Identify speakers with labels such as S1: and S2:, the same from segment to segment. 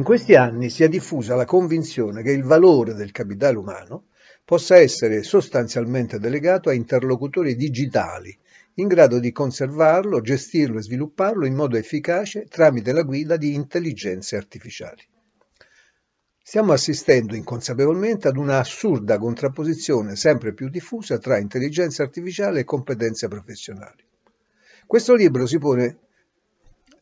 S1: In questi anni si è diffusa la convinzione che il valore del capitale umano possa essere sostanzialmente delegato a interlocutori digitali in grado di conservarlo, gestirlo e svilupparlo in modo efficace tramite la guida di intelligenze artificiali. Stiamo assistendo inconsapevolmente ad una assurda contrapposizione sempre più diffusa tra intelligenza artificiale e competenze professionali. Questo libro si pone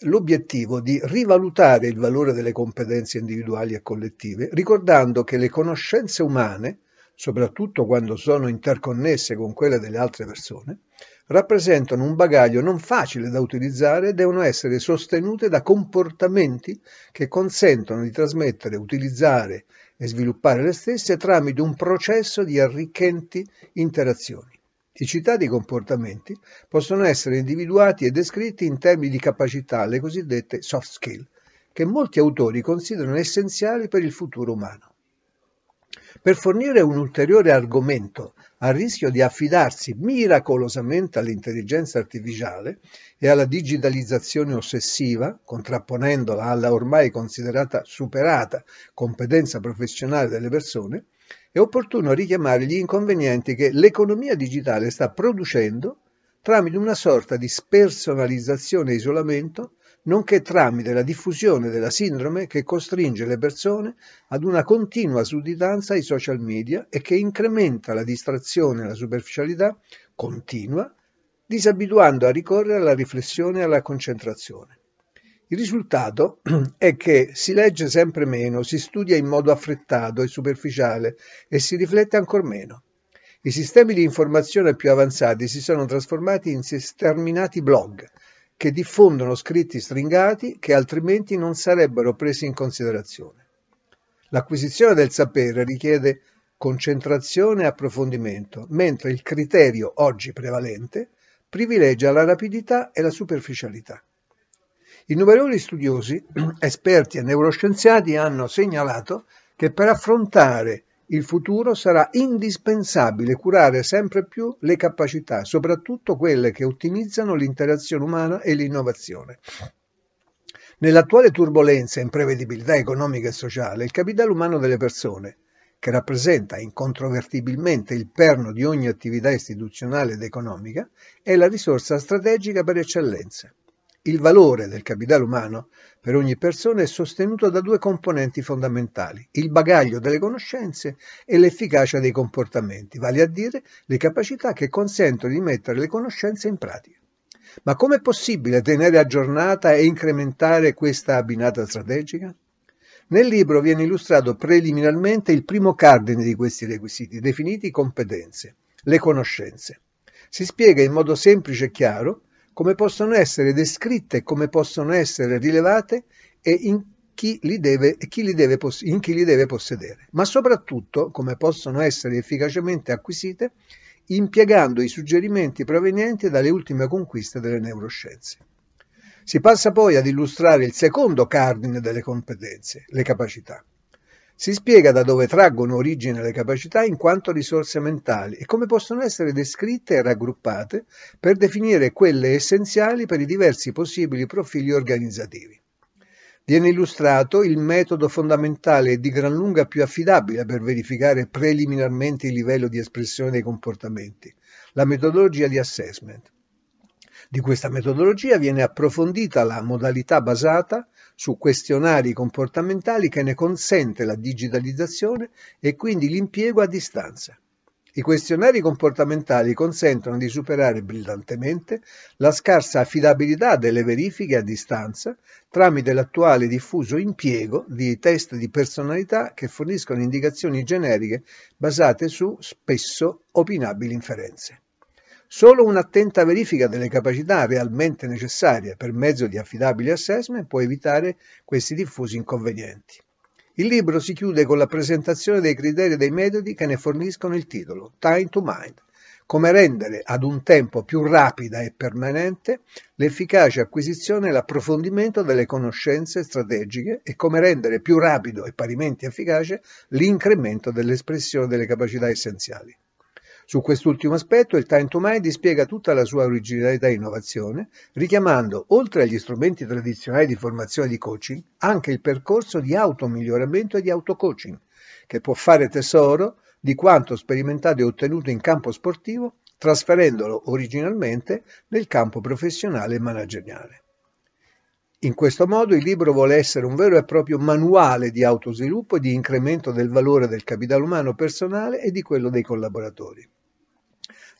S1: l'obiettivo di rivalutare il valore delle competenze individuali e collettive, ricordando che le conoscenze umane, soprattutto quando sono interconnesse con quelle delle altre persone, rappresentano un bagaglio non facile da utilizzare e devono essere sostenute da comportamenti che consentono di trasmettere, utilizzare e sviluppare le stesse tramite un processo di arricchenti interazioni. I citati comportamenti possono essere individuati e descritti in termini di capacità, le cosiddette soft skill, che molti autori considerano essenziali per il futuro umano. Per fornire un ulteriore argomento a rischio di affidarsi miracolosamente all'intelligenza artificiale e alla digitalizzazione ossessiva, contrapponendola alla ormai considerata superata competenza professionale delle persone, è opportuno richiamare gli inconvenienti che l'economia digitale sta producendo tramite una sorta di spersonalizzazione e isolamento nonché tramite la diffusione della sindrome che costringe le persone ad una continua sudditanza ai social media e che incrementa la distrazione e la superficialità continua, disabituando a ricorrere alla riflessione e alla concentrazione. Il risultato è che si legge sempre meno, si studia in modo affrettato e superficiale e si riflette ancora meno. I sistemi di informazione più avanzati si sono trasformati in sterminati blog, che diffondono scritti stringati che altrimenti non sarebbero presi in considerazione. L'acquisizione del sapere richiede concentrazione e approfondimento, mentre il criterio oggi prevalente privilegia la rapidità e la superficialità. Innumerevoli studiosi, esperti e neuroscienziati hanno segnalato che per affrontare il futuro sarà indispensabile curare sempre più le capacità, soprattutto quelle che ottimizzano l'interazione umana e l'innovazione. Nell'attuale turbolenza e imprevedibilità economica e sociale, il capitale umano delle persone, che rappresenta incontrovertibilmente il perno di ogni attività istituzionale ed economica, è la risorsa strategica per eccellenza. Il valore del capitale umano per ogni persona è sostenuto da due componenti fondamentali, il bagaglio delle conoscenze e l'efficacia dei comportamenti, vale a dire le capacità che consentono di mettere le conoscenze in pratica. Ma com'è possibile tenere aggiornata e incrementare questa abbinata strategica? Nel libro viene illustrato preliminarmente il primo cardine di questi requisiti, definiti competenze, le conoscenze. Si spiega in modo semplice e chiaro come possono essere descritte, come possono essere rilevate e in chi li deve, chi li deve, in chi li deve possedere, ma soprattutto come possono essere efficacemente acquisite impiegando i suggerimenti provenienti dalle ultime conquiste delle neuroscienze. Si passa poi ad illustrare il secondo cardine delle competenze, le capacità. Si spiega da dove traggono origine le capacità in quanto risorse mentali e come possono essere descritte e raggruppate per definire quelle essenziali per i diversi possibili profili organizzativi. Viene illustrato il metodo fondamentale e di gran lunga più affidabile per verificare preliminarmente il livello di espressione dei comportamenti, la metodologia di assessment. Di questa metodologia viene approfondita la modalità basata su questionari comportamentali che ne consente la digitalizzazione e quindi l'impiego a distanza. I questionari comportamentali consentono di superare brillantemente la scarsa affidabilità delle verifiche a distanza tramite l'attuale diffuso impiego di test di personalità che forniscono indicazioni generiche basate su spesso opinabili inferenze. Solo un'attenta verifica delle capacità realmente necessarie per mezzo di affidabili assessment può evitare questi diffusi inconvenienti. Il libro si chiude con la presentazione dei criteri e dei metodi che ne forniscono il titolo, Time to Mind, come rendere ad un tempo più rapida e permanente l'efficace acquisizione e l'approfondimento delle conoscenze strategiche e come rendere più rapido e parimenti efficace l'incremento dell'espressione delle capacità essenziali. Su quest'ultimo aspetto il Time to Mind dispiega tutta la sua originalità e innovazione, richiamando, oltre agli strumenti tradizionali di formazione di coaching, anche il percorso di automiglioramento e di autocoaching, che può fare tesoro di quanto sperimentato e ottenuto in campo sportivo, trasferendolo originalmente nel campo professionale e manageriale. In questo modo il libro vuole essere un vero e proprio manuale di autosviluppo e di incremento del valore del capitale umano personale e di quello dei collaboratori.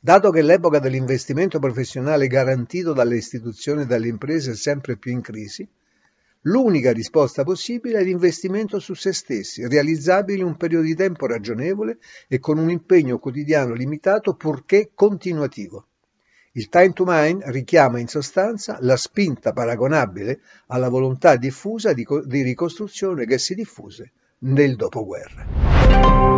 S1: Dato che l'epoca dell'investimento professionale garantito dalle istituzioni e dalle imprese è sempre più in crisi, l'unica risposta possibile è l'investimento su se stessi, realizzabile in un periodo di tempo ragionevole e con un impegno quotidiano limitato purché continuativo. Il time to mind richiama in sostanza la spinta paragonabile alla volontà diffusa di, di ricostruzione che si diffuse nel dopoguerra.